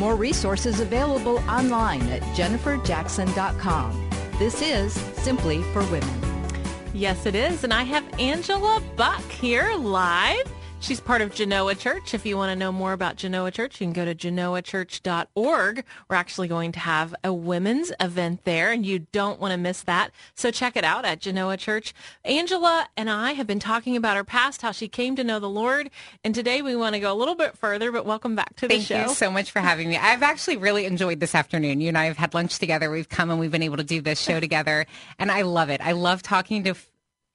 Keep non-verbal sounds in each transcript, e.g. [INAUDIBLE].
More resources available online at jenniferjackson.com. This is Simply for Women. Yes, it is. And I have Angela Buck here live She's part of Genoa Church. If you want to know more about Genoa Church, you can go to genoachurch.org. We're actually going to have a women's event there, and you don't want to miss that. So check it out at Genoa Church. Angela and I have been talking about her past, how she came to know the Lord, and today we want to go a little bit further, but welcome back to the Thank show. Thank you so much for having me. I've actually really enjoyed this afternoon. You and I have had lunch together. We've come and we've been able to do this show [LAUGHS] together, and I love it. I love talking to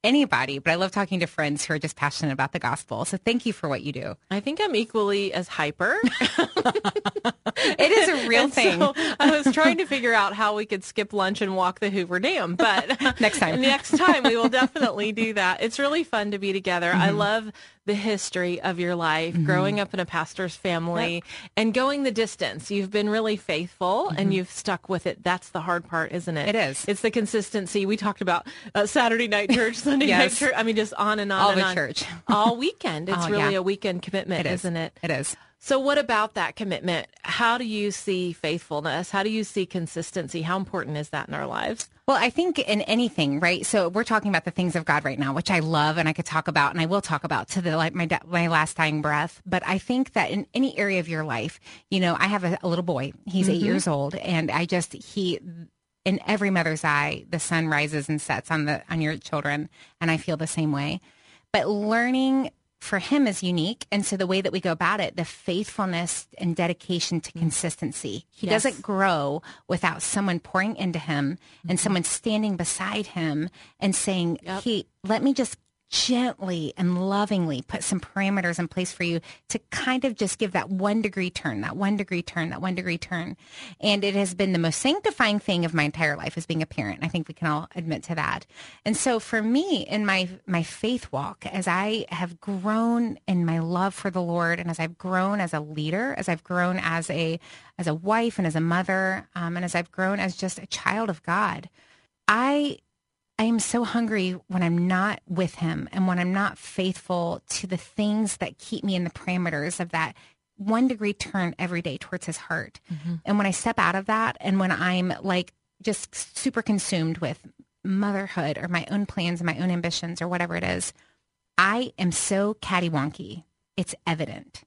anybody, but I love talking to friends who are just passionate about the gospel. So thank you for what you do. I think I'm equally as hyper. [LAUGHS] [LAUGHS] it is a real and thing. So I was trying to figure out how we could skip lunch and walk the Hoover Dam, but [LAUGHS] next time, next time we will definitely do that. It's really fun to be together. Mm-hmm. I love the history of your life, mm-hmm. growing up in a pastor's family, yep. and going the distance. You've been really faithful mm-hmm. and you've stuck with it. That's the hard part, isn't it? It is. It's the consistency. We talked about uh, Saturday night church, [LAUGHS] Sunday yes. night church. I mean, just on and on All and the on. church. [LAUGHS] All weekend. It's oh, really yeah. a weekend commitment, it is. isn't it? It is. So, what about that commitment? How do you see faithfulness? How do you see consistency? How important is that in our lives? Well, I think in anything, right? So we're talking about the things of God right now, which I love and I could talk about and I will talk about to the like my my last dying breath. But I think that in any area of your life, you know, I have a, a little boy. He's mm-hmm. eight years old, and I just he in every mother's eye, the sun rises and sets on the on your children, and I feel the same way. But learning for him is unique. And so the way that we go about it, the faithfulness and dedication to consistency. He yes. doesn't grow without someone pouring into him and mm-hmm. someone standing beside him and saying, yep. Hey, let me just gently and lovingly put some parameters in place for you to kind of just give that one degree turn, that one degree turn, that one degree turn. And it has been the most sanctifying thing of my entire life as being a parent. I think we can all admit to that. And so for me in my, my faith walk, as I have grown in my love for the Lord and as I've grown as a leader, as I've grown as a, as a wife and as a mother, um, and as I've grown as just a child of God, I I am so hungry when I'm not with him and when I'm not faithful to the things that keep me in the parameters of that one degree turn every day towards his heart. Mm-hmm. And when I step out of that and when I'm like just super consumed with motherhood or my own plans and my own ambitions or whatever it is, I am so cattywonky. It's evident.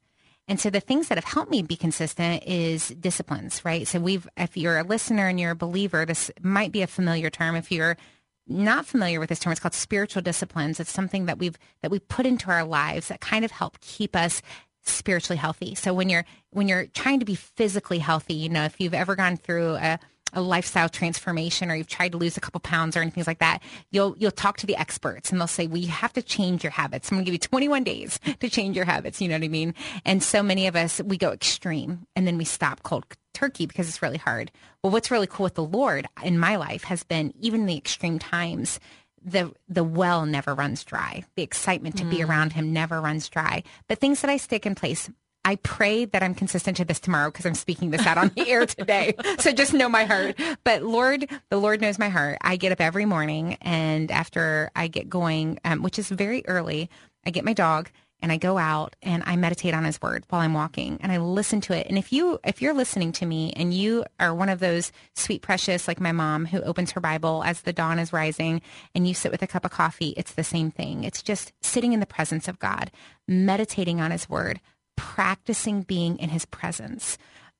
And so the things that have helped me be consistent is disciplines, right? So we've, if you're a listener and you're a believer, this might be a familiar term. If you're not familiar with this term, it's called spiritual disciplines. It's something that we've that we put into our lives that kind of help keep us spiritually healthy. So when you're when you're trying to be physically healthy, you know, if you've ever gone through a a lifestyle transformation or you've tried to lose a couple pounds or anything like that, you'll you'll talk to the experts and they'll say, "Well, you have to change your habits. I'm going to give you 21 days to change your habits." You know what I mean? And so many of us we go extreme and then we stop cold turkey because it's really hard. Well, what's really cool with the Lord in my life has been even the extreme times, the the well never runs dry. The excitement to mm. be around him never runs dry. But things that I stick in place. I pray that I'm consistent to this tomorrow because I'm speaking this out on the air today. [LAUGHS] So just know my heart. But Lord, the Lord knows my heart. I get up every morning and after I get going, um, which is very early, I get my dog and I go out and I meditate on his word while I'm walking and I listen to it. And if you if you're listening to me and you are one of those sweet precious like my mom who opens her Bible as the dawn is rising and you sit with a cup of coffee, it's the same thing. It's just sitting in the presence of God, meditating on his word, practicing being in his presence.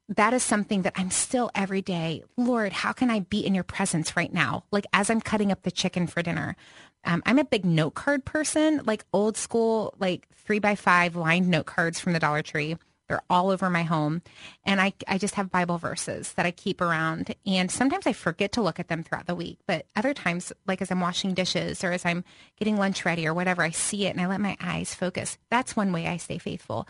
That is something that I'm still every day. Lord, how can I be in your presence right now? Like as I'm cutting up the chicken for dinner, um, I'm a big note card person, like old school, like three by five lined note cards from the Dollar Tree. They're all over my home. And I, I just have Bible verses that I keep around. And sometimes I forget to look at them throughout the week. But other times, like as I'm washing dishes or as I'm getting lunch ready or whatever, I see it and I let my eyes focus. That's one way I stay faithful.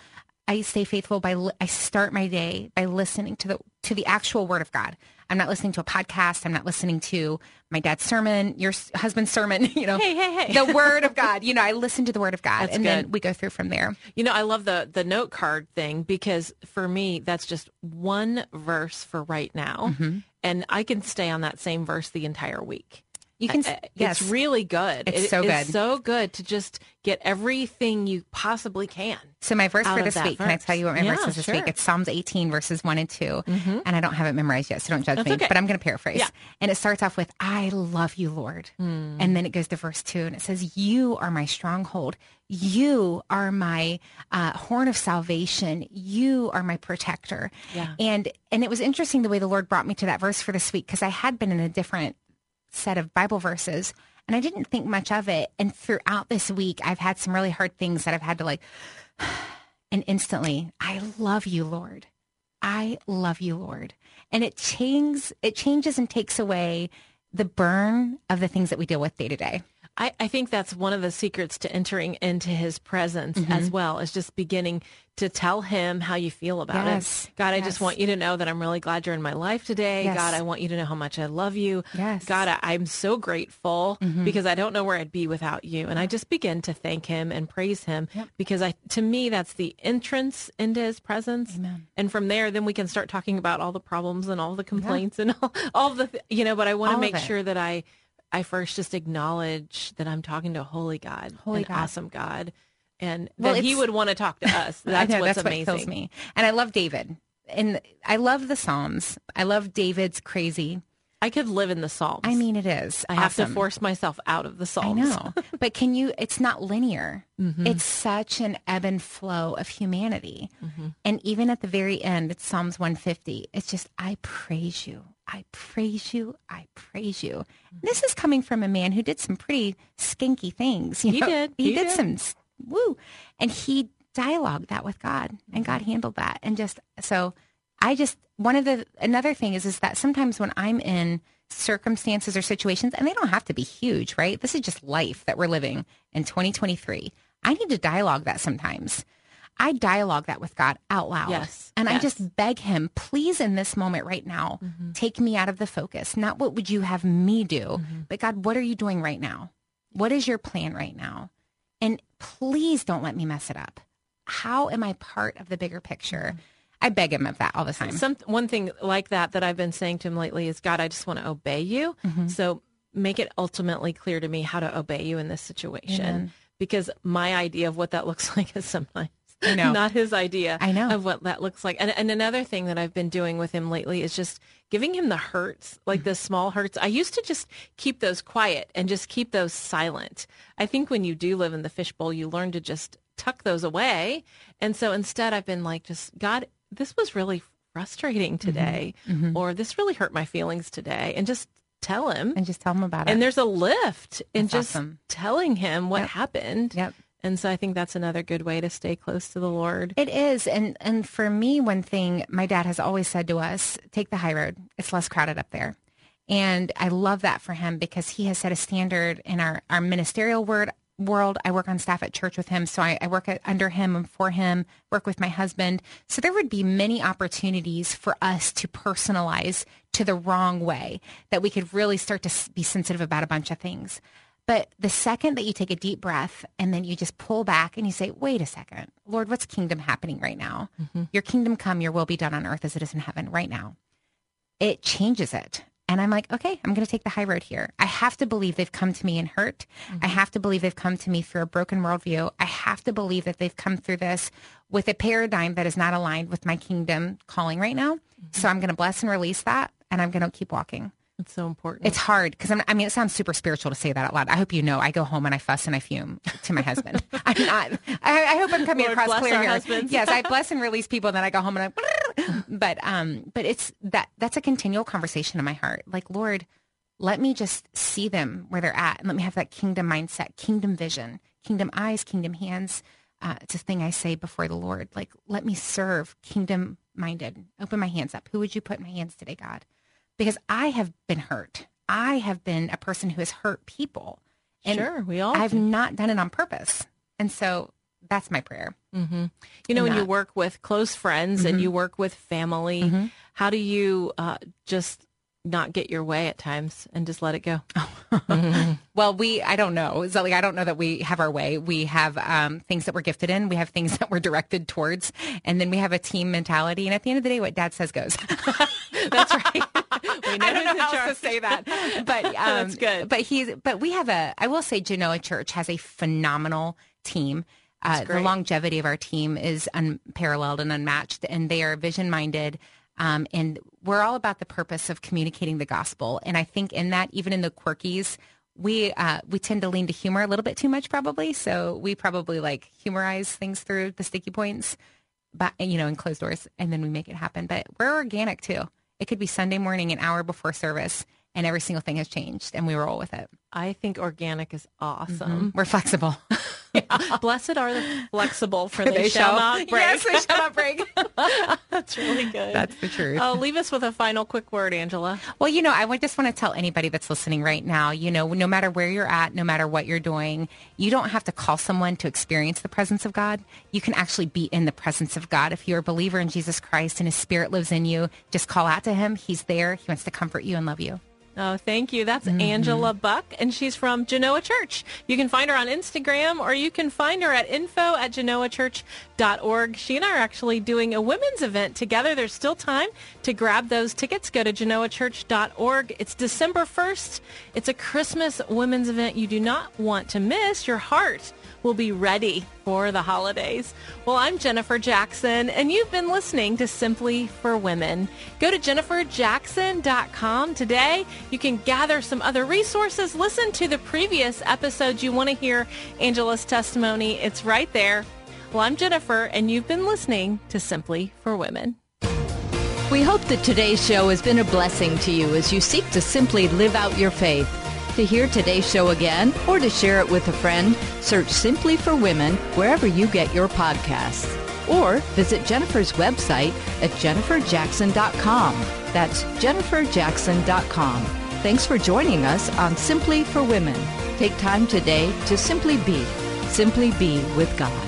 I stay faithful by li- I start my day by listening to the to the actual word of God. I'm not listening to a podcast. I'm not listening to my dad's sermon, your husband's sermon, [LAUGHS] you know. Hey, hey, hey. The word of God. You know, I listen to the word of God That's and then we go through from there. You know, I love the the note card thing because for me, that's just one verse for right now, Mm-hmm. and I can stay on that same verse the entire week. You can Uh, yes. It's really good. It's It so good. so good to just get everything you possibly can. So my verse for this week, can I tell you what my Yeah, verse is this sure. week? It's Psalms 18 verses 1 and 2. And I don't have it memorized yet, so don't judge That's me. okay. But I'm going to paraphrase. Yeah. And it starts off with, I love you, Lord. And then it goes to verse 2 and it says, You are my stronghold. You are my uh, horn of salvation. You are my protector. Yeah. And and it was interesting the way the Lord brought me to that verse for this week because I had been in a different set of Bible verses and I didn't think much of it. And throughout this week, I've had some really hard things that I've had to like, [SIGHS] and instantly, I love you, Lord. I love you, Lord. And it changes, it changes and takes away the burn of the things that we deal with day to day. I, I think that's one of the secrets to entering into his presence Mm-hmm. as well is just beginning to tell him how you feel about Yes, it. God, I just want you to know that I'm really glad you're in my life today. Yes. God, I want you to know how much I love you. Yes. Mm-hmm. God, I, I'm so grateful because I don't know where I'd be without you. And I just begin to thank him and praise him because I, to me, that's the entrance into his presence. Amen. And from there, then we can start talking about all the problems and all the complaints and [LAUGHS] all, all the, you know, but I want to make sure that I, I first just acknowledge that I'm talking to holy God, Holy an God. awesome God, and Well, that He would want to talk to [LAUGHS] us. That's know, what's that's amazing. what me. And I love David. And I love the Psalms. I love David's crazy. I could live in the Psalms. I mean, it is. I have to force myself out of the Psalms. I know. [LAUGHS] but can you, it's not linear. Mm-hmm. It's such an ebb and flow of humanity. Mm-hmm. And even at the very end, it's Psalms 150. It's just, I praise you. I praise you. I praise you. Mm-hmm. This is coming from a man who did some pretty skanky things. You He know? did. He, He did, did. some woo. And he dialogued that with God and Mm-hmm. God handled that. And just, so I just, one of the, another thing is, is that sometimes when I'm in circumstances or situations, and they don't have to be huge, right? This is just life that we're living in 2023. I need to dialogue that sometimes. I dialogue that with God out loud. Yes, And I just beg him, please, in this moment right now, Mm-hmm. take me out of the focus. Not what would you have me do, Mm-hmm. but God, what are you doing right now? What is your plan right now? And please don't let me mess it up. How am I part of the bigger picture? I beg him of that all the time. Some one thing like that that I've been saying to him lately is, God, I just want to obey you. Mm-hmm. So make it ultimately clear to me how to obey you in this situation, Amen. because my idea of what that [LAUGHS] looks like is sometimes I [LAUGHS] know. not his idea. I know. of what that looks like. And and another thing that I've been doing with him lately is just giving him the hurts, like the small hurts. I used to just keep those quiet and just keep those silent. I think when you do live in the fishbowl, you learn to just tuck those away. And so instead, I've been like, just God, this was really frustrating mm-hmm. today, mm-hmm. or this really hurt my feelings today, and just tell him. and just tell him about it. And there's a lift in just awesome. telling him what Yep. happened. Yep. And so I think that's another good way to stay close to the Lord. It is, and and for me, one thing my dad has always said to us: take the high road. It's less crowded up there, and I love that for him because he has set a standard in our our ministerial word world. I work on staff at church with him, so I, I work at, under him and for him. Work with my husband, so there would be many opportunities for us to personalize to the wrong way that we could really start to be sensitive about a bunch of things. But the second that you take a deep breath and then you just pull back and you say, wait a second, Lord, what's kingdom happening right now? Mm-hmm. Your kingdom come, your will be done on earth as it is in heaven right now. It changes it. And I'm like, okay, I'm going to take the high road here. I have to believe they've come to me in hurt. I mm-hmm. have to believe they've come to me through a broken worldview. I have to believe that they've come through this with a paradigm that is not aligned with my kingdom calling right now. Mm-hmm. So I'm going to bless and release that and I'm going to keep walking. It's so important. It's hard because I mean, it sounds super spiritual to say that out loud. I hope you know. I go home and I fuss and I fume [LAUGHS] to my husband. [LAUGHS] I'm not. I, I hope I'm coming Lord across clear here. husbands. Yes, I [LAUGHS] bless and release people, and then I go home and I. But um, but it's that that's a continual conversation in my heart. Like Lord, let me just see them where they're at, and let me have that kingdom mindset, kingdom vision, kingdom eyes, kingdom hands. Uh, it's a thing I say before the Lord. Like, let me serve kingdom minded. Open my hands up. Who would you put in my hands today, God? Because I have been hurt. I have been a person who has hurt people. And Sure, we all I've do. not done it on purpose. And so that's my prayer. Mm-hmm. You know, when you work with close friends mm-hmm. and you work with family, mm-hmm. how do you uh, just not get your way at times and just let it go? [LAUGHS] Well, we, I don't know. So like, I don't know that we have our way. We have um, things that we're gifted in. We have things [LAUGHS] that we're directed towards. And then we have a team mentality. And at the end of the day, what dad says goes. [LAUGHS] [LAUGHS] That's right. [LAUGHS] [LAUGHS] I don't know how else to say that, but um, that's good. But he's, but we have a, I will say Genoa Church has a phenomenal team. Uh, the longevity of our team is unparalleled and unmatched, and they are vision minded. Um, and we're all about the purpose of communicating the gospel. And I think in that, even in the quirkies, we uh, we tend to lean to humor a little bit too much, probably. So we probably like humorize things through the sticky points, but you know, in closed doors, and then we make it happen. But we're organic too. It could be Sunday morning, an hour before service, and every single thing has changed, and we roll with it. I think organic is awesome. Mm-hmm. We're flexible. [LAUGHS] yeah. [LAUGHS] Blessed are the flexible, for, they, they, shall not break. Yes, they shall not break. [LAUGHS] That's really good. That's the truth. Oh, leave us with a final quick word, Angela. Well, you know, I just want to tell anybody that's listening right now, you know, no matter where you're at, no matter what you're doing, you don't have to call someone to experience the presence of God. You can actually be in the presence of God. If you're a believer in Jesus Christ and his spirit lives in you, just call out to him. He's there. He wants to comfort you and love you. Oh, thank you. That's mm-hmm. Angela Buck, and she's from Genoa Church. You can find her on Instagram, or you can find her at info at genoachurch.org. She and I are actually doing a women's event together. There's still time to grab those tickets. Go to genoachurch.org. It's December 1st. It's a Christmas women's event you do not want to miss. Your heart will be ready for the holidays. Well, I'm Jennifer Jackson, and you've been listening to Simply for Women. Go to jenniferjackson.com today. You can gather some other resources, listen to the previous episodes you want to hear Angela's testimony. It's right there. Well, I'm Jennifer, and you've been listening to Simply for Women. We hope that today's show has been a blessing to you as you seek to simply live out your faith. To hear today's show again or to share it with a friend, search Simply for Women wherever you get your podcasts. Or visit Jennifer's website at jenniferjackson.com. That's jenniferjackson.com. Thanks for joining us on Simply for Women. Take time today to simply be, simply be with God.